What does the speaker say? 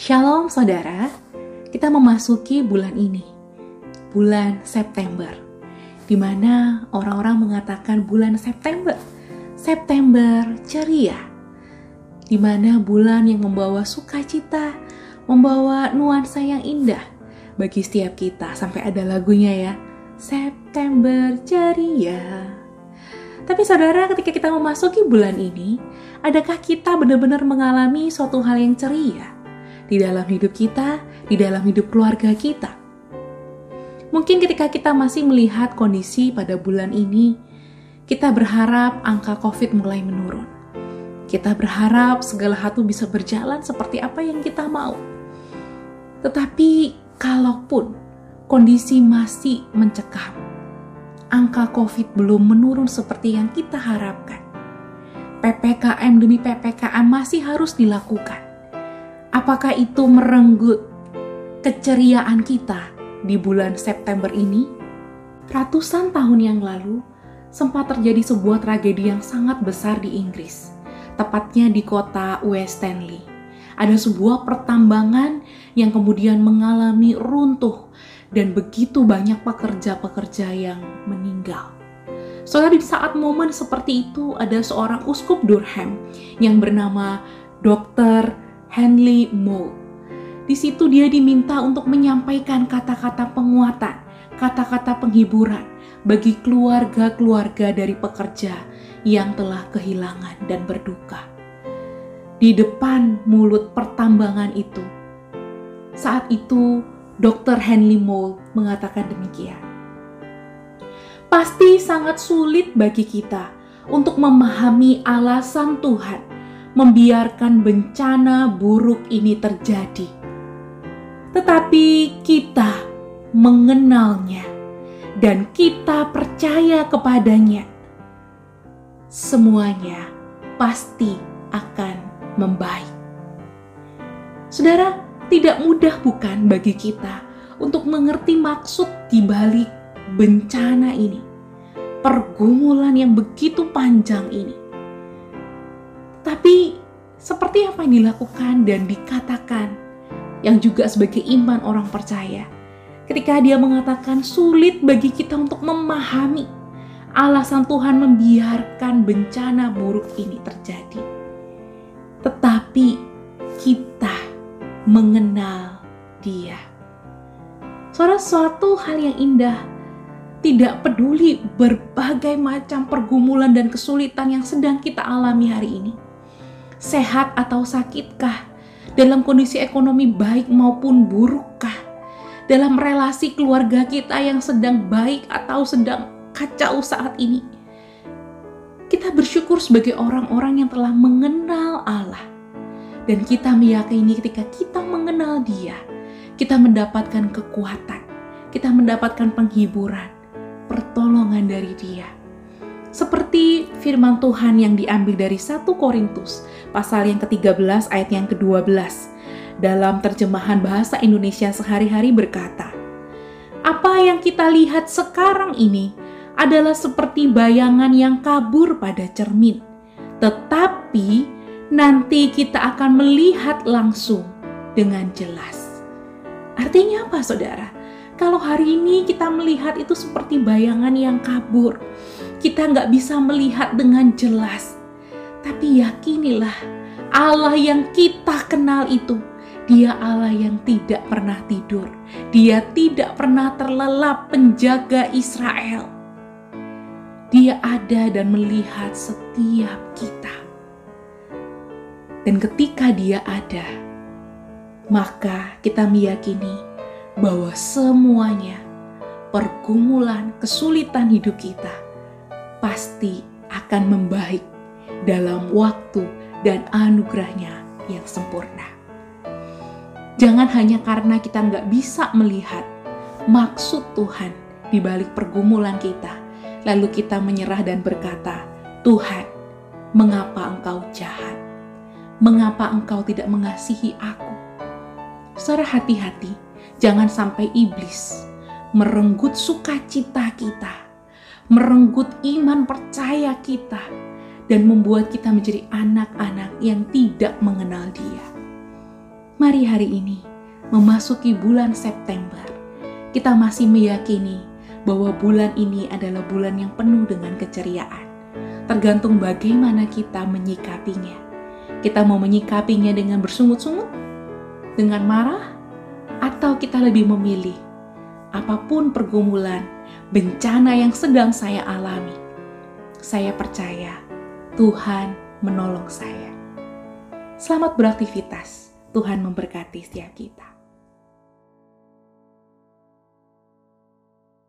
Shalom saudara, kita memasuki bulan ini, bulan September, di mana orang-orang mengatakan bulan September, September ceria, di mana bulan yang membawa sukacita, membawa nuansa yang indah bagi setiap kita, sampai ada lagunya ya, September ceria. Tapi saudara, ketika kita memasuki bulan ini, adakah kita benar-benar mengalami suatu hal yang ceria? Di dalam hidup kita, di dalam hidup keluarga kita. Mungkin ketika kita masih melihat kondisi pada bulan ini, kita berharap angka COVID mulai menurun. Kita berharap segala hal bisa berjalan seperti apa yang kita mau. Tetapi kalaupun kondisi masih mencekam, angka COVID belum menurun seperti yang kita harapkan. PPKM demi PPKM masih harus dilakukan Apakah itu merenggut keceriaan kita di bulan September ini? Ratusan tahun yang lalu, sempat terjadi sebuah tragedi yang sangat besar di Inggris, tepatnya di kota West Stanley. Ada sebuah pertambangan yang kemudian mengalami runtuh dan begitu banyak pekerja-pekerja yang meninggal. Soalnya di saat momen seperti itu ada seorang uskup Durham yang bernama Dr. Henley Moore. Di situ dia diminta untuk menyampaikan kata-kata penguatan, kata-kata penghiburan bagi keluarga-keluarga dari pekerja yang telah kehilangan dan berduka. Di depan mulut pertambangan itu, saat itu Dr. Henley Moore mengatakan demikian. Pasti sangat sulit bagi kita untuk memahami alasan Tuhan membiarkan bencana buruk ini terjadi. Tetapi kita mengenalnya dan kita percaya kepadanya. Semuanya pasti akan membaik. Saudara, tidak mudah bukan bagi kita untuk mengerti maksud di balik bencana ini. Pergumulan yang begitu panjang ini tapi seperti apa yang dilakukan dan dikatakan yang juga sebagai iman orang percaya. Ketika dia mengatakan sulit bagi kita untuk memahami alasan Tuhan membiarkan bencana buruk ini terjadi. Tetapi kita mengenal dia. Suara suatu hal yang indah tidak peduli berbagai macam pergumulan dan kesulitan yang sedang kita alami hari ini sehat atau sakitkah, dalam kondisi ekonomi baik maupun burukkah, dalam relasi keluarga kita yang sedang baik atau sedang kacau saat ini. Kita bersyukur sebagai orang-orang yang telah mengenal Allah. Dan kita meyakini ketika kita mengenal dia, kita mendapatkan kekuatan, kita mendapatkan penghiburan, pertolongan dari dia seperti firman Tuhan yang diambil dari 1 Korintus pasal yang ke-13 ayat yang ke-12 dalam terjemahan bahasa Indonesia sehari-hari berkata, Apa yang kita lihat sekarang ini adalah seperti bayangan yang kabur pada cermin. Tetapi nanti kita akan melihat langsung dengan jelas. Artinya apa saudara? Kalau hari ini kita melihat itu seperti bayangan yang kabur, kita nggak bisa melihat dengan jelas. Tapi yakinilah, Allah yang kita kenal itu, Dia Allah yang tidak pernah tidur. Dia tidak pernah terlelap penjaga Israel. Dia ada dan melihat setiap kita. Dan ketika Dia ada, maka kita meyakini bahwa semuanya pergumulan, kesulitan hidup kita pasti akan membaik dalam waktu dan anugerahnya yang sempurna. Jangan hanya karena kita nggak bisa melihat maksud Tuhan di balik pergumulan kita, lalu kita menyerah dan berkata, Tuhan, mengapa engkau jahat? Mengapa engkau tidak mengasihi aku? Secara hati-hati, Jangan sampai iblis merenggut sukacita kita, merenggut iman percaya kita, dan membuat kita menjadi anak-anak yang tidak mengenal Dia. Mari hari ini memasuki bulan September, kita masih meyakini bahwa bulan ini adalah bulan yang penuh dengan keceriaan. Tergantung bagaimana kita menyikapinya. Kita mau menyikapinya dengan bersungut-sungut, dengan marah, atau kita lebih memilih apa pun pergumulan, bencana yang sedang saya alami. Saya percaya Tuhan menolong saya. Selamat beraktivitas. Tuhan memberkati setiap kita.